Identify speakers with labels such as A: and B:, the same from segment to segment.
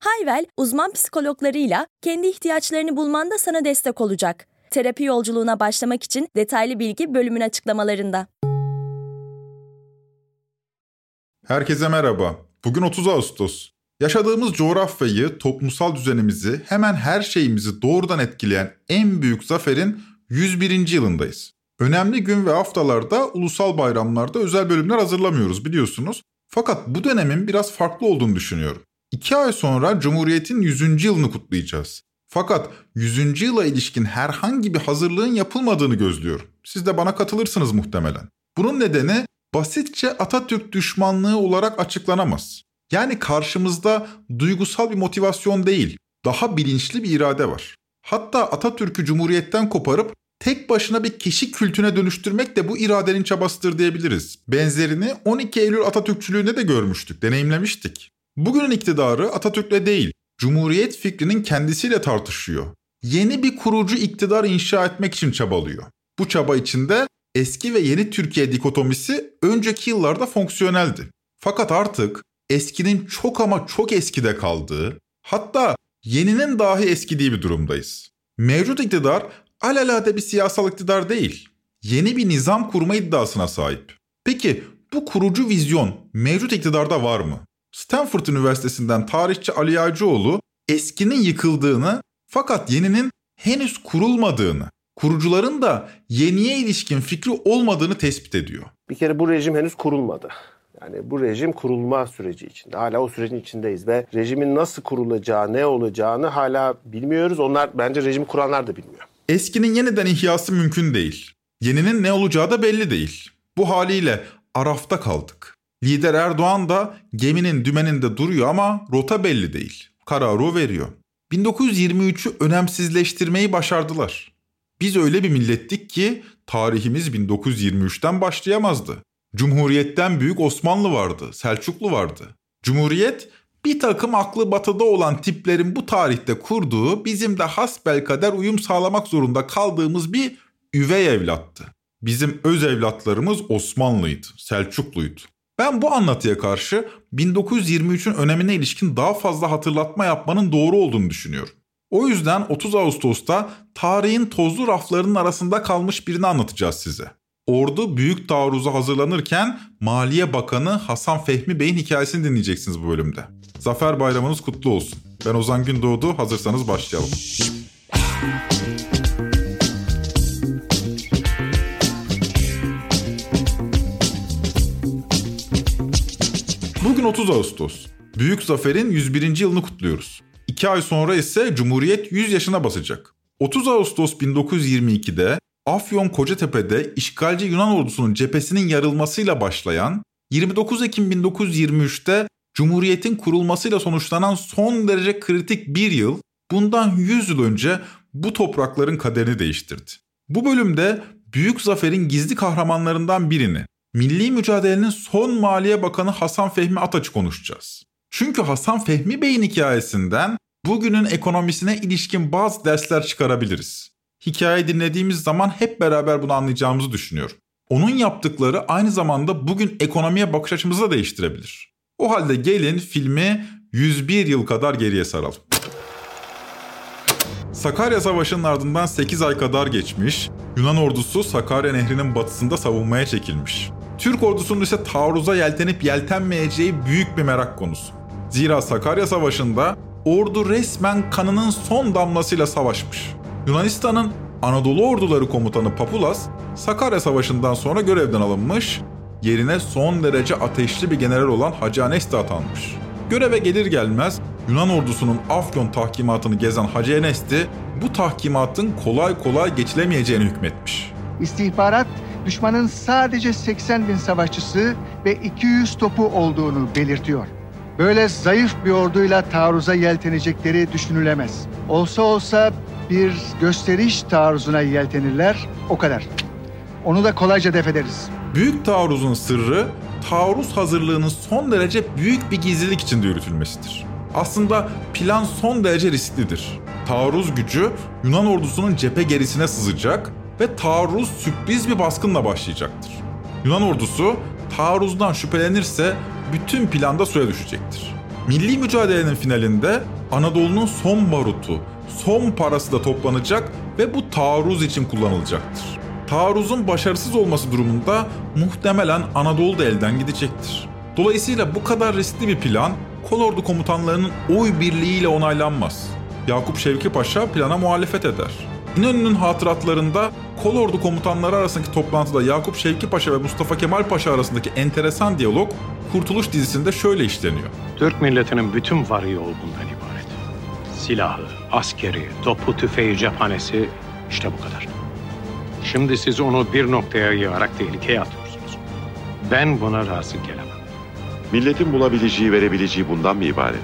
A: Hayvel, uzman psikologlarıyla kendi ihtiyaçlarını bulmanda sana destek olacak. Terapi yolculuğuna başlamak için detaylı bilgi bölümün açıklamalarında.
B: Herkese merhaba. Bugün 30 Ağustos. Yaşadığımız coğrafyayı, toplumsal düzenimizi, hemen her şeyimizi doğrudan etkileyen en büyük zaferin 101. yılındayız. Önemli gün ve haftalarda, ulusal bayramlarda özel bölümler hazırlamıyoruz biliyorsunuz. Fakat bu dönemin biraz farklı olduğunu düşünüyorum. İki ay sonra Cumhuriyet'in 100. yılını kutlayacağız. Fakat 100. yıla ilişkin herhangi bir hazırlığın yapılmadığını gözlüyorum. Siz de bana katılırsınız muhtemelen. Bunun nedeni basitçe Atatürk düşmanlığı olarak açıklanamaz. Yani karşımızda duygusal bir motivasyon değil, daha bilinçli bir irade var. Hatta Atatürk'ü Cumhuriyet'ten koparıp tek başına bir kişi kültüne dönüştürmek de bu iradenin çabasıdır diyebiliriz. Benzerini 12 Eylül Atatürkçülüğünde de görmüştük, deneyimlemiştik. Bugünün iktidarı Atatürk'le değil, Cumhuriyet fikrinin kendisiyle tartışıyor. Yeni bir kurucu iktidar inşa etmek için çabalıyor. Bu çaba içinde eski ve yeni Türkiye dikotomisi önceki yıllarda fonksiyoneldi. Fakat artık eskinin çok ama çok eskide kaldığı, hatta yeninin dahi eskidiği bir durumdayız. Mevcut iktidar alelade bir siyasal iktidar değil, yeni bir nizam kurma iddiasına sahip. Peki bu kurucu vizyon mevcut iktidarda var mı? Stanford Üniversitesi'nden tarihçi Ali Yağcıoğlu eskinin yıkıldığını fakat yeninin henüz kurulmadığını, kurucuların da yeniye ilişkin fikri olmadığını tespit ediyor.
C: Bir kere bu rejim henüz kurulmadı. Yani bu rejim kurulma süreci içinde. Hala o sürecin içindeyiz ve rejimin nasıl kurulacağı, ne olacağını hala bilmiyoruz. Onlar bence rejimi kuranlar da bilmiyor.
B: Eskinin yeniden ihyası mümkün değil. Yeninin ne olacağı da belli değil. Bu haliyle arafta kaldık. Lider Erdoğan da geminin dümeninde duruyor ama rota belli değil. Kararı o veriyor. 1923'ü önemsizleştirmeyi başardılar. Biz öyle bir millettik ki tarihimiz 1923'ten başlayamazdı. Cumhuriyetten büyük Osmanlı vardı, Selçuklu vardı. Cumhuriyet bir takım aklı batıda olan tiplerin bu tarihte kurduğu bizim de hasbelkader uyum sağlamak zorunda kaldığımız bir üvey evlattı. Bizim öz evlatlarımız Osmanlıydı, Selçukluydu. Ben bu anlatıya karşı 1923'ün önemine ilişkin daha fazla hatırlatma yapmanın doğru olduğunu düşünüyorum. O yüzden 30 Ağustos'ta tarihin tozlu raflarının arasında kalmış birini anlatacağız size. Ordu büyük taarruza hazırlanırken Maliye Bakanı Hasan Fehmi Bey'in hikayesini dinleyeceksiniz bu bölümde. Zafer Bayramınız kutlu olsun. Ben Ozan Gündoğdu, hazırsanız başlayalım. Bugün 30 Ağustos. Büyük Zafer'in 101. yılını kutluyoruz. İki ay sonra ise Cumhuriyet 100 yaşına basacak. 30 Ağustos 1922'de Afyon Kocatepe'de işgalci Yunan ordusunun cephesinin yarılmasıyla başlayan, 29 Ekim 1923'te Cumhuriyet'in kurulmasıyla sonuçlanan son derece kritik bir yıl, bundan 100 yıl önce bu toprakların kaderini değiştirdi. Bu bölümde Büyük Zafer'in gizli kahramanlarından birini, milli mücadelenin son Maliye Bakanı Hasan Fehmi Ataç'ı konuşacağız. Çünkü Hasan Fehmi Bey'in hikayesinden bugünün ekonomisine ilişkin bazı dersler çıkarabiliriz. Hikaye dinlediğimiz zaman hep beraber bunu anlayacağımızı düşünüyorum. Onun yaptıkları aynı zamanda bugün ekonomiye bakış açımızı da değiştirebilir. O halde gelin filmi 101 yıl kadar geriye saralım. Sakarya Savaşı'nın ardından 8 ay kadar geçmiş, Yunan ordusu Sakarya Nehri'nin batısında savunmaya çekilmiş. Türk ordusunun ise taarruza yeltenip yeltenmeyeceği büyük bir merak konusu. Zira Sakarya Savaşı'nda ordu resmen kanının son damlasıyla savaşmış. Yunanistan'ın Anadolu Orduları Komutanı Papulas, Sakarya Savaşı'ndan sonra görevden alınmış, yerine son derece ateşli bir general olan Hacı Enes de atanmış. Göreve gelir gelmez Yunan ordusunun Afyon tahkimatını gezen Hacı Enes'ti bu tahkimatın kolay kolay geçilemeyeceğini hükmetmiş.
D: İstihbarat düşmanın sadece 80 bin savaşçısı ve 200 topu olduğunu belirtiyor. Böyle zayıf bir orduyla taarruza yeltenecekleri düşünülemez. Olsa olsa bir gösteriş taarruzuna yeltenirler. O kadar. Onu da kolayca def ederiz.
B: Büyük taarruzun sırrı taarruz hazırlığının son derece büyük bir gizlilik içinde yürütülmesidir. Aslında plan son derece risklidir. Taarruz gücü Yunan ordusunun cephe gerisine sızacak ve taarruz sürpriz bir baskınla başlayacaktır. Yunan ordusu taarruzdan şüphelenirse bütün planda suya düşecektir. Milli mücadelenin finalinde Anadolu'nun son barutu, son parası da toplanacak ve bu taarruz için kullanılacaktır. Taarruzun başarısız olması durumunda muhtemelen Anadolu da elden gidecektir. Dolayısıyla bu kadar riskli bir plan kolordu komutanlarının oy birliğiyle onaylanmaz. Yakup Şevki Paşa plana muhalefet eder. İnönü'nün hatıratlarında kolordu komutanları arasındaki toplantıda Yakup Şevki Paşa ve Mustafa Kemal Paşa arasındaki enteresan diyalog Kurtuluş dizisinde şöyle işleniyor.
E: Türk milletinin bütün varı yol bundan ibaret. Silahı, askeri, topu, tüfeği, cephanesi işte bu kadar. Şimdi siz onu bir noktaya yığarak tehlikeye atıyorsunuz. Ben buna razı gelemem.
F: Milletin bulabileceği, verebileceği bundan mı ibaret?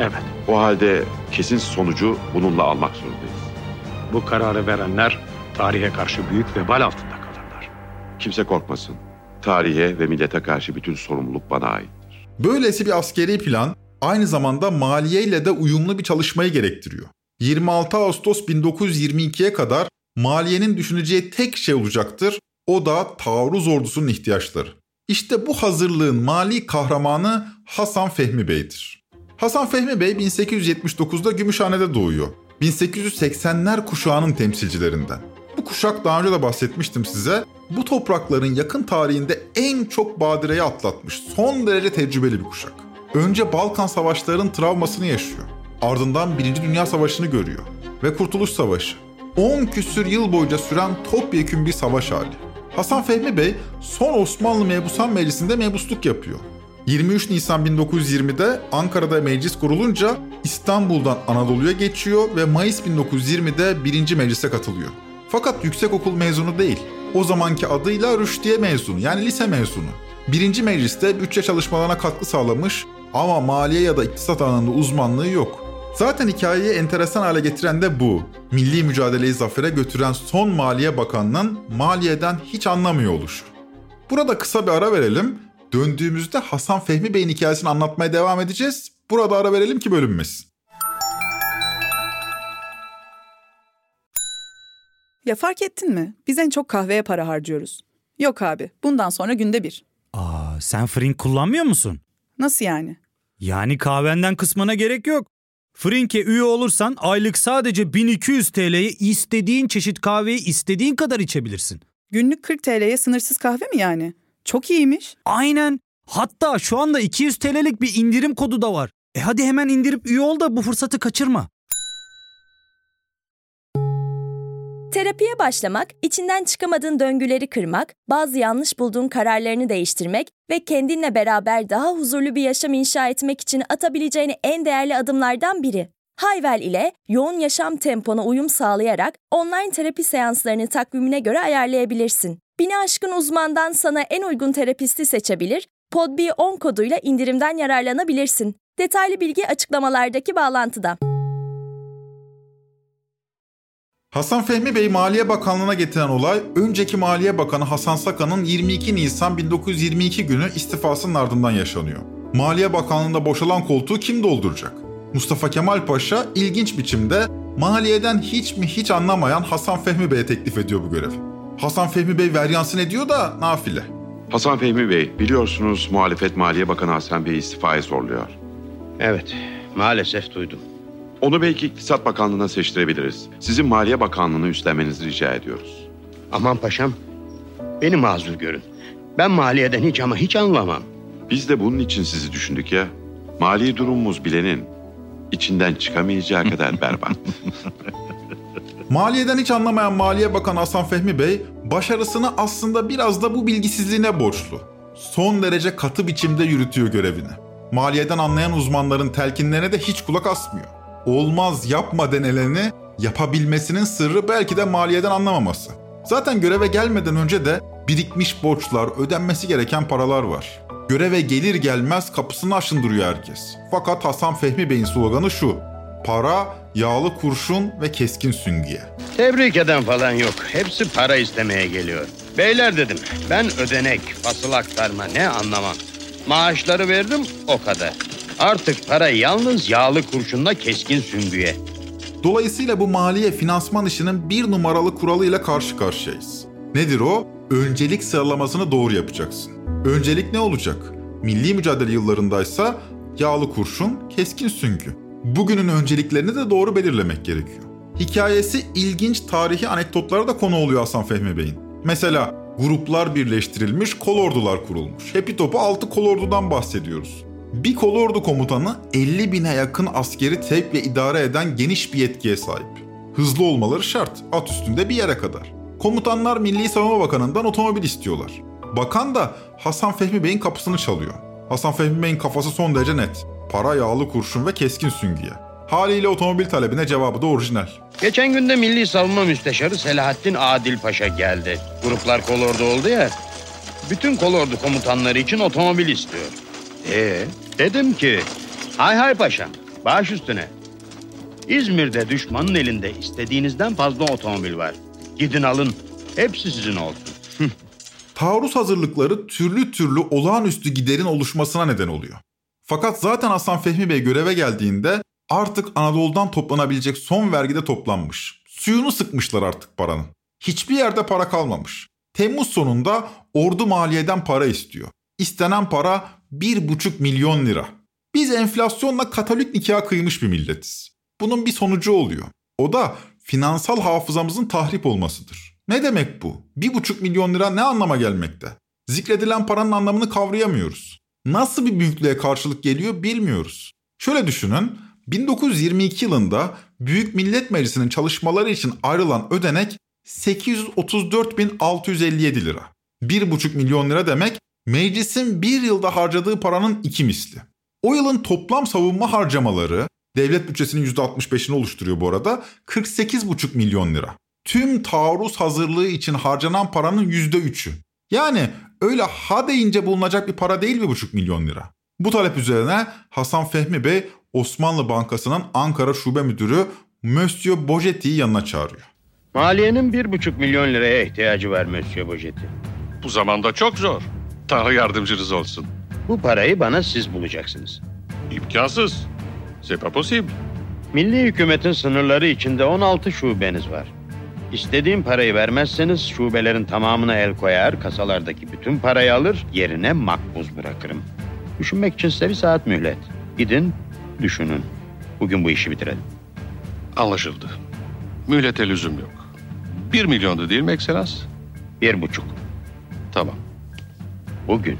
E: Evet,
F: O halde kesin sonucu bununla almak zorundayız.
E: Bu kararı verenler tarihe karşı büyük vebal altında kalırlar.
F: Kimse korkmasın. Tarihe ve millete karşı bütün sorumluluk bana ait.
B: Böylesi bir askeri plan aynı zamanda maliyeyle de uyumlu bir çalışmayı gerektiriyor. 26 Ağustos 1922'ye kadar maliyenin düşüneceği tek şey olacaktır. O da taarruz ordusunun ihtiyaçları. İşte bu hazırlığın mali kahramanı Hasan Fehmi Bey'dir. Hasan Fehmi Bey 1879'da Gümüşhane'de doğuyor. 1880'ler kuşağının temsilcilerinden. Bu kuşak daha önce de bahsetmiştim size. Bu toprakların yakın tarihinde en çok badireyi atlatmış, son derece tecrübeli bir kuşak. Önce Balkan savaşlarının travmasını yaşıyor. Ardından Birinci Dünya Savaşı'nı görüyor. Ve Kurtuluş Savaşı. 10 küsür yıl boyunca süren topyekün bir savaş hali. Hasan Fehmi Bey son Osmanlı Mebusan Meclisi'nde mebusluk yapıyor. 23 Nisan 1920'de Ankara'da meclis kurulunca İstanbul'dan Anadolu'ya geçiyor ve Mayıs 1920'de 1. meclise katılıyor. Fakat yüksekokul mezunu değil. O zamanki adıyla rüştiye mezunu yani lise mezunu. Birinci mecliste bütçe çalışmalarına katkı sağlamış ama maliye ya da iktisat alanında uzmanlığı yok. Zaten hikayeyi enteresan hale getiren de bu. Milli mücadeleyi zafere götüren son Maliye Bakanı'nın maliyeden hiç anlamıyor oluşu. Burada kısa bir ara verelim. Döndüğümüzde Hasan Fehmi Bey'in hikayesini anlatmaya devam edeceğiz. Burada ara verelim ki bölünmesin.
G: Ya fark ettin mi? Biz en çok kahveye para harcıyoruz. Yok abi, bundan sonra günde bir.
H: Aa, sen Frink kullanmıyor musun?
G: Nasıl yani?
H: Yani kahvenden kısmına gerek yok. Frink'e üye olursan aylık sadece 1200 TL'ye istediğin çeşit kahveyi istediğin kadar içebilirsin.
G: Günlük 40 TL'ye sınırsız kahve mi yani? Çok iyiymiş.
H: Aynen. Hatta şu anda 200 TL'lik bir indirim kodu da var. E hadi hemen indirip üye ol da bu fırsatı kaçırma.
A: Terapiye başlamak, içinden çıkamadığın döngüleri kırmak, bazı yanlış bulduğun kararlarını değiştirmek ve kendinle beraber daha huzurlu bir yaşam inşa etmek için atabileceğin en değerli adımlardan biri. Hayvel ile yoğun yaşam tempona uyum sağlayarak online terapi seanslarını takvimine göre ayarlayabilirsin. Bini aşkın uzmandan sana en uygun terapisti seçebilir, podb10 koduyla indirimden yararlanabilirsin. Detaylı bilgi açıklamalardaki bağlantıda.
B: Hasan Fehmi Bey Maliye Bakanlığı'na getiren olay, önceki Maliye Bakanı Hasan Sakan'ın 22 Nisan 1922 günü istifasının ardından yaşanıyor. Maliye Bakanlığı'nda boşalan koltuğu kim dolduracak? Mustafa Kemal Paşa ilginç biçimde maliyeden hiç mi hiç anlamayan Hasan Fehmi Bey'e teklif ediyor bu görevi. Hasan Fehmi Bey veryansın ediyor da nafile.
F: Hasan Fehmi Bey, biliyorsunuz muhalefet Maliye Bakanı Hasan Bey'i istifaya zorluyor.
I: Evet, maalesef duydum.
F: Onu belki İktisat Bakanlığı'na seçtirebiliriz. Sizin Maliye Bakanlığı'nı üstlenmenizi rica ediyoruz.
I: Aman paşam, beni mazur görün. Ben maliyeden hiç ama hiç anlamam.
F: Biz de bunun için sizi düşündük ya. Mali durumumuz bilenin içinden çıkamayacağı kadar berbat.
B: Maliyeden hiç anlamayan Maliye Bakanı Hasan Fehmi Bey, başarısını aslında biraz da bu bilgisizliğine borçlu. Son derece katı biçimde yürütüyor görevini. Maliyeden anlayan uzmanların telkinlerine de hiç kulak asmıyor. Olmaz yapma denileni yapabilmesinin sırrı belki de maliyeden anlamaması. Zaten göreve gelmeden önce de birikmiş borçlar, ödenmesi gereken paralar var. Göreve gelir gelmez kapısını aşındırıyor herkes. Fakat Hasan Fehmi Bey'in sloganı şu. Para, yağlı kurşun ve keskin süngüye.
I: Tebrik eden falan yok. Hepsi para istemeye geliyor. Beyler dedim ben ödenek, fasıl aktarma ne anlamam. Maaşları verdim o kadar. Artık para yalnız yağlı kurşunla keskin süngüye.
B: Dolayısıyla bu maliye finansman işinin bir numaralı kuralıyla karşı karşıyayız. Nedir o? Öncelik sıralamasını doğru yapacaksın. Öncelik ne olacak? Milli mücadele yıllarındaysa yağlı kurşun, keskin süngü. Bugünün önceliklerini de doğru belirlemek gerekiyor. Hikayesi ilginç tarihi anekdotlara da konu oluyor Hasan Fehmi Bey'in. Mesela gruplar birleştirilmiş, kolordular kurulmuş. Hepi topu 6 kolordudan bahsediyoruz. Bir kolordu komutanı 50 bine yakın askeri tevk ve idare eden geniş bir yetkiye sahip. Hızlı olmaları şart, at üstünde bir yere kadar. Komutanlar Milli Savunma Bakanı'ndan otomobil istiyorlar. Bakan da Hasan Fehmi Bey'in kapısını çalıyor. Hasan Fehmi Bey'in kafası son derece net. Para, yağlı kurşun ve keskin süngüye. Haliyle otomobil talebine cevabı da orijinal.
I: Geçen günde Milli Savunma Müsteşarı Selahattin Adil Paşa geldi. Gruplar kolordu oldu ya. Bütün kolordu komutanları için otomobil istiyor. Ee, dedim ki hay hay paşam baş üstüne. İzmir'de düşmanın elinde istediğinizden fazla otomobil var. Gidin alın hepsi sizin olsun.
B: Taarruz hazırlıkları türlü türlü olağanüstü giderin oluşmasına neden oluyor. Fakat zaten Hasan Fehmi Bey göreve geldiğinde artık Anadolu'dan toplanabilecek son vergide toplanmış. Suyunu sıkmışlar artık paranın. Hiçbir yerde para kalmamış. Temmuz sonunda ordu maliyeden para istiyor. İstenen para 1,5 milyon lira. Biz enflasyonla katolik nikah kıymış bir milletiz. Bunun bir sonucu oluyor. O da finansal hafızamızın tahrip olmasıdır. Ne demek bu? 1,5 milyon lira ne anlama gelmekte? Zikredilen paranın anlamını kavrayamıyoruz. Nasıl bir büyüklüğe karşılık geliyor bilmiyoruz. Şöyle düşünün, 1922 yılında Büyük Millet Meclisi'nin çalışmaları için ayrılan ödenek 834.657 lira. 1,5 milyon lira demek meclisin bir yılda harcadığı paranın iki misli. O yılın toplam savunma harcamaları devlet bütçesinin %65'ini oluşturuyor bu arada 48,5 milyon lira. Tüm taarruz hazırlığı için harcanan paranın %3'ü. Yani öyle ha deyince bulunacak bir para değil 1,5 milyon lira. Bu talep üzerine Hasan Fehmi Bey Osmanlı Bankası'nın Ankara Şube Müdürü Monsieur Bojetti'yi yanına çağırıyor.
I: Maliyenin bir buçuk milyon liraya ihtiyacı var Monsieur Bojetti.
J: Bu zamanda çok zor. Tanrı yardımcınız olsun.
I: Bu parayı bana siz bulacaksınız.
J: İmkansız. C'est pas possible.
I: Milli hükümetin sınırları içinde 16 şubeniz var. İstediğim parayı vermezseniz şubelerin tamamına el koyar, kasalardaki bütün parayı alır, yerine makbuz bırakırım. Düşünmek için size bir saat mühlet. Gidin, düşünün. Bugün bu işi bitirelim.
J: Anlaşıldı. Mühlete lüzum yok. Bir milyondu değil mi ekselans?
I: Bir buçuk.
J: Tamam.
I: Bugün.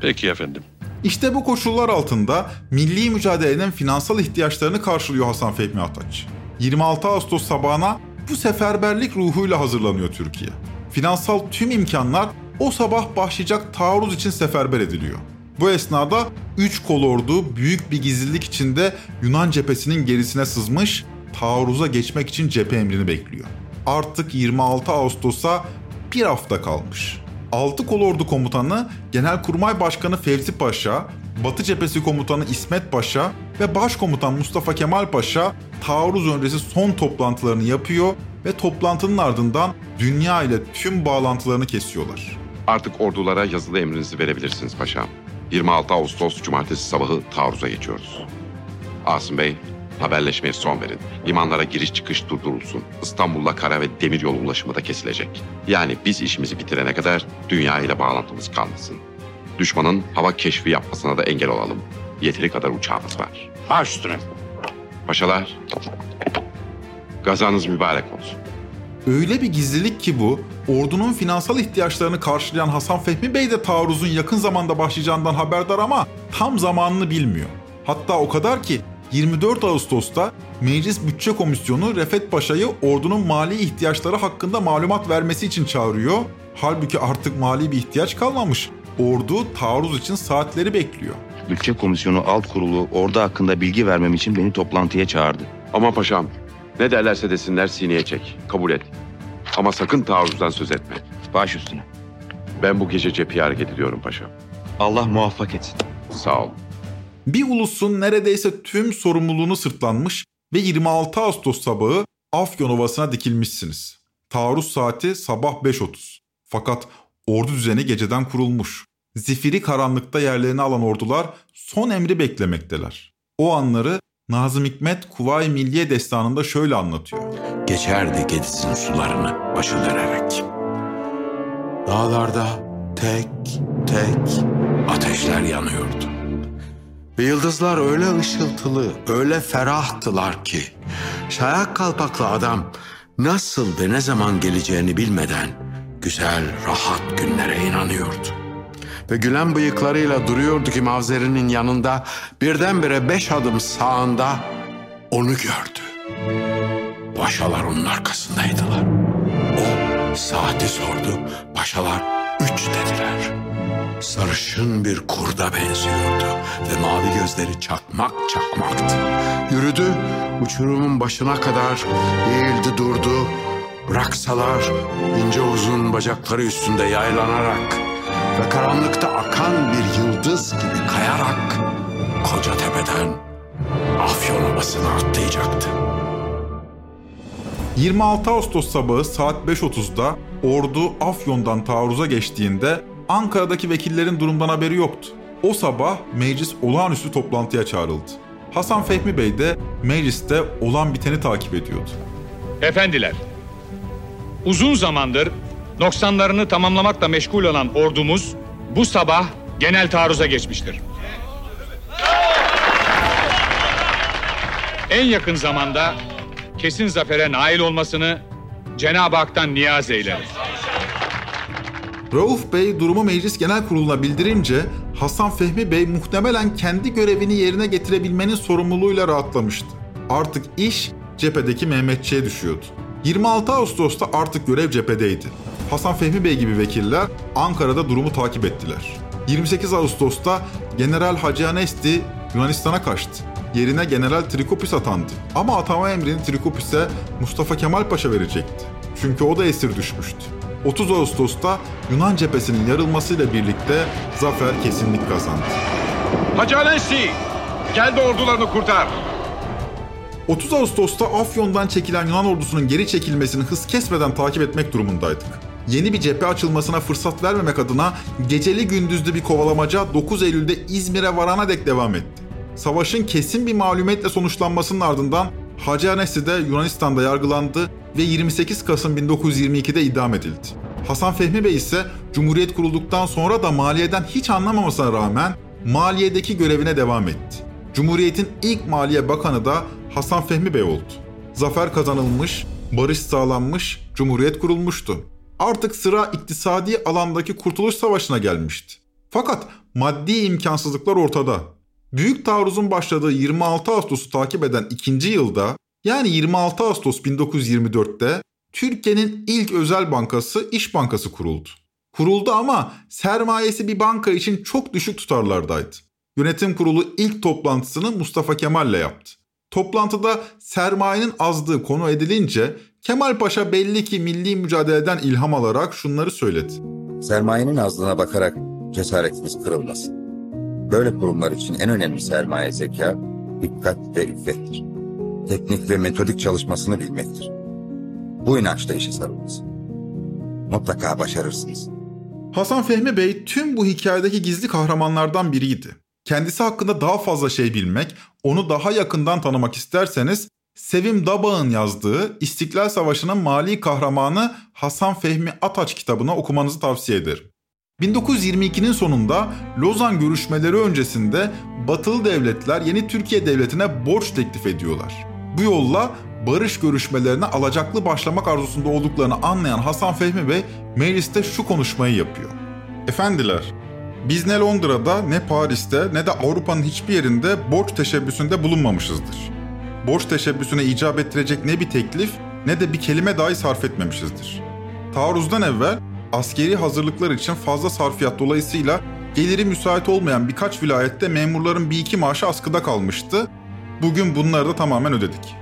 J: Peki efendim.
B: İşte bu koşullar altında milli mücadelenin finansal ihtiyaçlarını karşılıyor Hasan Fehmi Ataç. 26 Ağustos sabahına bu seferberlik ruhuyla hazırlanıyor Türkiye. Finansal tüm imkanlar o sabah başlayacak taarruz için seferber ediliyor. Bu esnada 3 kolordu büyük bir gizlilik içinde Yunan cephesinin gerisine sızmış, taarruza geçmek için cephe emrini bekliyor. Artık 26 Ağustos'a bir hafta kalmış. 6 kolordu komutanı Genelkurmay Başkanı Fevzi Paşa, Batı Cephesi Komutanı İsmet Paşa ve Başkomutan Mustafa Kemal Paşa taarruz öncesi son toplantılarını yapıyor ve toplantının ardından dünya ile tüm bağlantılarını kesiyorlar.
F: Artık ordulara yazılı emrinizi verebilirsiniz paşam. 26 Ağustos Cumartesi sabahı taarruza geçiyoruz. Asım Bey, haberleşmeye son verin. Limanlara giriş çıkış durdurulsun. İstanbul'la kara ve demiryolu ulaşımı da kesilecek. Yani biz işimizi bitirene kadar dünya ile bağlantımız kalmasın. Düşmanın hava keşfi yapmasına da engel olalım. Yeteri kadar uçağımız var.
I: Baş üstüne.
F: Paşalar, gazanız mübarek olsun.
B: Öyle bir gizlilik ki bu, ordunun finansal ihtiyaçlarını karşılayan Hasan Fehmi Bey de taarruzun yakın zamanda başlayacağından haberdar ama tam zamanını bilmiyor. Hatta o kadar ki 24 Ağustos'ta Meclis Bütçe Komisyonu Refet Paşa'yı ordunun mali ihtiyaçları hakkında malumat vermesi için çağırıyor. Halbuki artık mali bir ihtiyaç kalmamış. Ordu taarruz için saatleri bekliyor.
K: Bütçe Komisyonu Alt Kurulu ordu hakkında bilgi vermem için beni toplantıya çağırdı.
F: Ama paşam, ne derlerse desinler sineye çek. Kabul et. Ama sakın taarruzdan söz etme.
K: Baş üstüne.
F: Ben bu gece cepheye hareket ediyorum paşam.
K: Allah muvaffak etsin.
F: Sağ ol.
B: Bir ulusun neredeyse tüm sorumluluğunu sırtlanmış ve 26 Ağustos sabahı Afyon Ovası'na dikilmişsiniz. Taarruz saati sabah 5.30. Fakat ordu düzeni geceden kurulmuş. Zifiri karanlıkta yerlerini alan ordular son emri beklemekteler. O anları Nazım Hikmet Kuvayi Milliye Destanı'nda şöyle anlatıyor.
L: Geçerdi Gediz'in sularını başı dönerek. Dağlarda tek tek ateşler yanıyordu. Ve yıldızlar öyle ışıltılı, öyle ferahtılar ki şayak kalpaklı adam nasıl ve ne zaman geleceğini bilmeden güzel, rahat günlere inanıyordu. Ve gülen bıyıklarıyla duruyordu ki Mavzeri'nin yanında birdenbire beş adım sağında onu gördü. Paşalar onun arkasındaydılar. O saati sordu. Paşalar üç dediler. Sarışın bir kurda benziyordu ve mavi gözleri çakmak çakmaktı. Yürüdü, uçurumun başına kadar eğildi durdu. Bıraksalar ince uzun bacakları üstünde yaylanarak ve karanlıkta akan bir yıldız gibi kayarak koca tepeden Afyon Ovası'na atlayacaktı.
B: 26 Ağustos sabahı saat 5.30'da ordu Afyon'dan taarruza geçtiğinde Ankara'daki vekillerin durumdan haberi yoktu. O sabah meclis olağanüstü toplantıya çağrıldı. Hasan Fehmi Bey de mecliste olan biteni takip ediyordu.
M: Efendiler, uzun zamandır noksanlarını tamamlamakla meşgul olan ordumuz bu sabah genel taarruza geçmiştir. En yakın zamanda kesin zafere nail olmasını Cenab-ı Hak'tan niyaz eyleriz.
B: Rauf Bey durumu meclis genel kuruluna bildirince Hasan Fehmi Bey muhtemelen kendi görevini yerine getirebilmenin sorumluluğuyla rahatlamıştı. Artık iş cephedeki Mehmetçiğe düşüyordu. 26 Ağustos'ta artık görev cephedeydi. Hasan Fehmi Bey gibi vekiller Ankara'da durumu takip ettiler. 28 Ağustos'ta General Hacı Anesti Yunanistan'a kaçtı. Yerine General Trikopis atandı. Ama atama emrini Trikopis'e Mustafa Kemal Paşa verecekti. Çünkü o da esir düşmüştü. 30 Ağustos'ta Yunan cephesinin yarılmasıyla birlikte zafer kesinlik kazandı.
M: Hacı Alensi, gel de ordularını kurtar.
B: 30 Ağustos'ta Afyon'dan çekilen Yunan ordusunun geri çekilmesini hız kesmeden takip etmek durumundaydık. Yeni bir cephe açılmasına fırsat vermemek adına geceli gündüzlü bir kovalamaca 9 Eylül'de İzmir'e varana dek devam etti. Savaşın kesin bir mağlumiyetle sonuçlanmasının ardından Hacı Anesi de Yunanistan'da yargılandı ve 28 Kasım 1922'de idam edildi. Hasan Fehmi Bey ise Cumhuriyet kurulduktan sonra da maliyeden hiç anlamamasına rağmen maliyedeki görevine devam etti. Cumhuriyet'in ilk Maliye Bakanı da Hasan Fehmi Bey oldu. Zafer kazanılmış, barış sağlanmış, Cumhuriyet kurulmuştu. Artık sıra iktisadi alandaki Kurtuluş Savaşı'na gelmişti. Fakat maddi imkansızlıklar ortada. Büyük taarruzun başladığı 26 Ağustos'u takip eden ikinci yılda yani 26 Ağustos 1924'te Türkiye'nin ilk özel bankası İş Bankası kuruldu. Kuruldu ama sermayesi bir banka için çok düşük tutarlardaydı. Yönetim kurulu ilk toplantısını Mustafa Kemal'le yaptı. Toplantıda sermayenin azlığı konu edilince Kemal Paşa belli ki milli mücadeleden ilham alarak şunları söyledi.
N: Sermayenin azlığına bakarak cesaretimiz kırılmasın. Böyle kurumlar için en önemli sermaye zeka, dikkat ve iffettir. Teknik ve metodik çalışmasını bilmektir. Bu inançla işe sarılınız. Mutlaka başarırsınız.
B: Hasan Fehmi Bey tüm bu hikayedeki gizli kahramanlardan biriydi. Kendisi hakkında daha fazla şey bilmek, onu daha yakından tanımak isterseniz Sevim Dabağ'ın yazdığı İstiklal Savaşı'nın mali kahramanı Hasan Fehmi Ataç kitabını okumanızı tavsiye ederim. 1922'nin sonunda Lozan görüşmeleri öncesinde batılı devletler yeni Türkiye devletine borç teklif ediyorlar. Bu yolla barış görüşmelerine alacaklı başlamak arzusunda olduklarını anlayan Hasan Fehmi Bey mecliste şu konuşmayı yapıyor. Efendiler, biz ne Londra'da ne Paris'te ne de Avrupa'nın hiçbir yerinde borç teşebbüsünde bulunmamışızdır. Borç teşebbüsüne icap ettirecek ne bir teklif ne de bir kelime dahi sarf etmemişizdir. Taarruzdan evvel askeri hazırlıklar için fazla sarfiyat dolayısıyla geliri müsait olmayan birkaç vilayette memurların bir iki maaşı askıda kalmıştı. Bugün bunları da tamamen ödedik.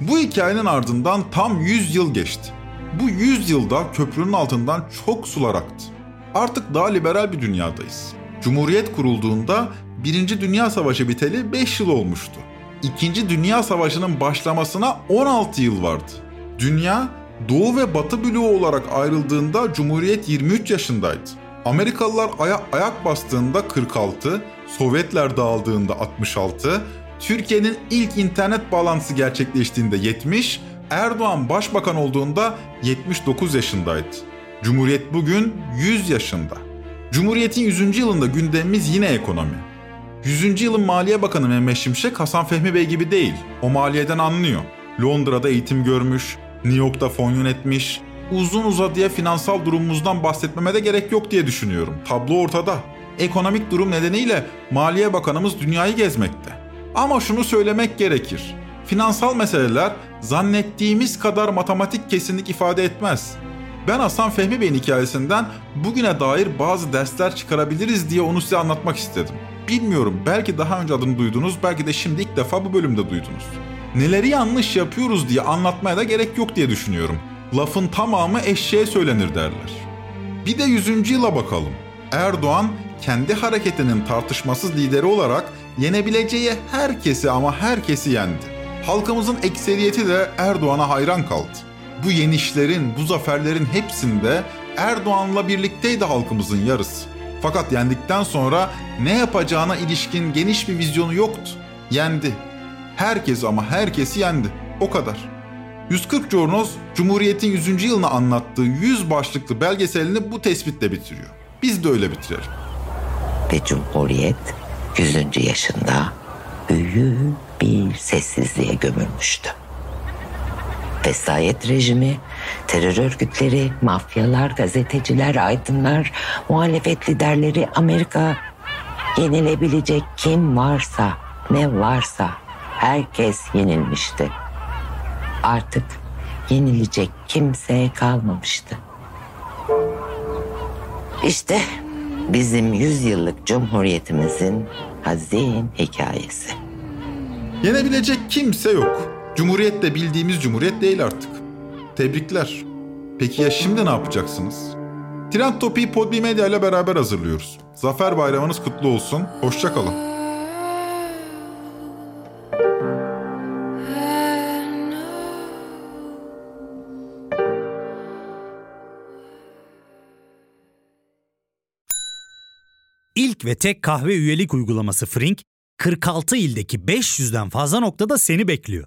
B: Bu hikayenin ardından tam 100 yıl geçti. Bu 100 yılda köprünün altından çok sular aktı. Artık daha liberal bir dünyadayız. Cumhuriyet kurulduğunda 1. Dünya Savaşı biteli 5 yıl olmuştu. İkinci Dünya Savaşı'nın başlamasına 16 yıl vardı. Dünya Doğu ve Batı bloğu olarak ayrıldığında Cumhuriyet 23 yaşındaydı. Amerikalılar aya ayak bastığında 46, Sovyetler dağıldığında 66, Türkiye'nin ilk internet bağlantısı gerçekleştiğinde 70, Erdoğan başbakan olduğunda 79 yaşındaydı. Cumhuriyet bugün 100 yaşında. Cumhuriyet'in 100. yılında gündemimiz yine ekonomi. 100. yılın Maliye Bakanı Mehmet Şimşek Hasan Fehmi Bey gibi değil. O maliyeden anlıyor. Londra'da eğitim görmüş, New York'ta fon yönetmiş. Uzun uzadıya finansal durumumuzdan bahsetmeme de gerek yok diye düşünüyorum. Tablo ortada. Ekonomik durum nedeniyle Maliye Bakanımız dünyayı gezmekte. Ama şunu söylemek gerekir. Finansal meseleler zannettiğimiz kadar matematik kesinlik ifade etmez. Ben Hasan Fehmi Bey'in hikayesinden bugüne dair bazı dersler çıkarabiliriz diye onu size anlatmak istedim. Bilmiyorum belki daha önce adını duydunuz belki de şimdi ilk defa bu bölümde duydunuz. Neleri yanlış yapıyoruz diye anlatmaya da gerek yok diye düşünüyorum. Lafın tamamı eşeğe söylenir derler. Bir de 100. yıla bakalım. Erdoğan kendi hareketinin tartışmasız lideri olarak yenebileceği herkesi ama herkesi yendi. Halkımızın ekseriyeti de Erdoğan'a hayran kaldı. Bu yenişlerin, bu zaferlerin hepsinde Erdoğan'la birlikteydi halkımızın yarısı. Fakat yendikten sonra ne yapacağına ilişkin geniş bir vizyonu yoktu. Yendi. Herkes ama herkesi yendi. O kadar. 140 Cornoz, Cumhuriyet'in 100. yılını anlattığı 100 başlıklı belgeselini bu tespitle bitiriyor. Biz de öyle bitirelim.
O: Ve Cumhuriyet 100. yaşında büyük bir sessizliğe gömülmüştü. Vesayet rejimi, terör örgütleri, mafyalar, gazeteciler, aydınlar, muhalefet liderleri, Amerika yenilebilecek kim varsa, ne varsa herkes yenilmişti. Artık yenilecek kimse kalmamıştı. İşte bizim yüzyıllık cumhuriyetimizin hazin hikayesi.
B: Yenebilecek kimse yok. Cumhuriyet de bildiğimiz cumhuriyet değil artık. Tebrikler. Peki ya şimdi ne yapacaksınız? Trend Topi'yi Podbi Medya ile beraber hazırlıyoruz. Zafer bayramınız kutlu olsun. Hoşçakalın.
H: İlk ve tek kahve üyelik uygulaması Frink, 46 ildeki 500'den fazla noktada seni bekliyor.